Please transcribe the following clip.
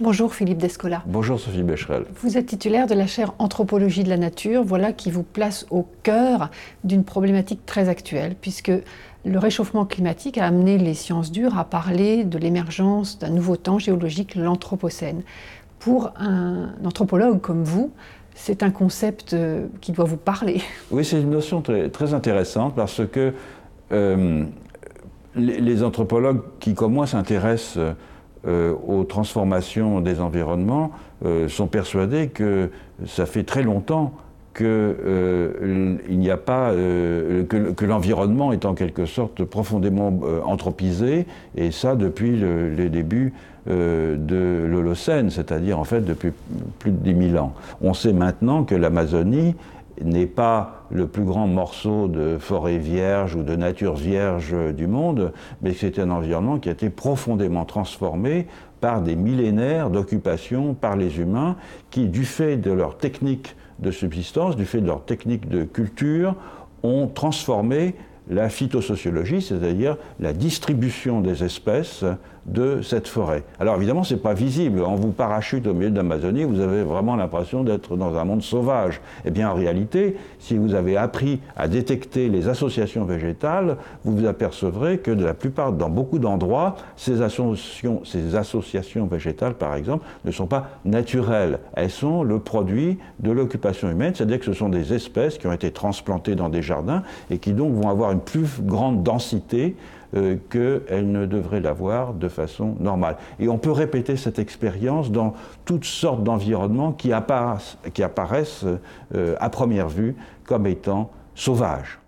Bonjour Philippe Descola. Bonjour Sophie Becherel. Vous êtes titulaire de la chaire Anthropologie de la nature, voilà qui vous place au cœur d'une problématique très actuelle, puisque le réchauffement climatique a amené les sciences dures à parler de l'émergence d'un nouveau temps géologique, l'Anthropocène. Pour un anthropologue comme vous, c'est un concept euh, qui doit vous parler. Oui, c'est une notion très, intéressante parce que euh, les, anthropologues qui, comme moi, s'intéressent euh, aux transformations des environnements euh, sont persuadés que ça fait très longtemps que euh, n'y a pas que, l'environnement est en quelque sorte profondément anthropisé et ça depuis les débuts de l'Holocène, c'est-à-dire en fait depuis plus de 10 000 ans. On sait maintenant que l'Amazonie n'est pas le plus grand morceau de forêt vierge ou de nature vierge du monde, mais c'est un environnement qui a été profondément transformé par des millénaires d'occupation par les humains qui, du fait de leur technique de subsistance, du fait de leur technique de culture, ont transformé la phytosociologie, c'est-à-dire la distribution des espèces de cette forêt. Alors évidemment, ce n'est pas visible. On vous parachute au milieu de l'Amazonie, vous avez vraiment l'impression d'être dans un monde sauvage. Eh bien, en réalité, si vous avez appris à détecter les associations végétales, vous vous apercevrez que de la plupart, dans beaucoup d'endroits, ces associations, ces associations végétales, par exemple, ne sont pas naturelles. Elles sont le produit de l'occupation humaine, c'est-à-dire que ce sont des espèces qui ont été transplantées dans des jardins et qui donc vont avoir une plus grande densité euh, qu'elle ne devrait l'avoir de façon normale. Et on peut répéter cette expérience dans toutes sortes d'environnements qui apparaissent, euh, à première vue comme étant sauvages.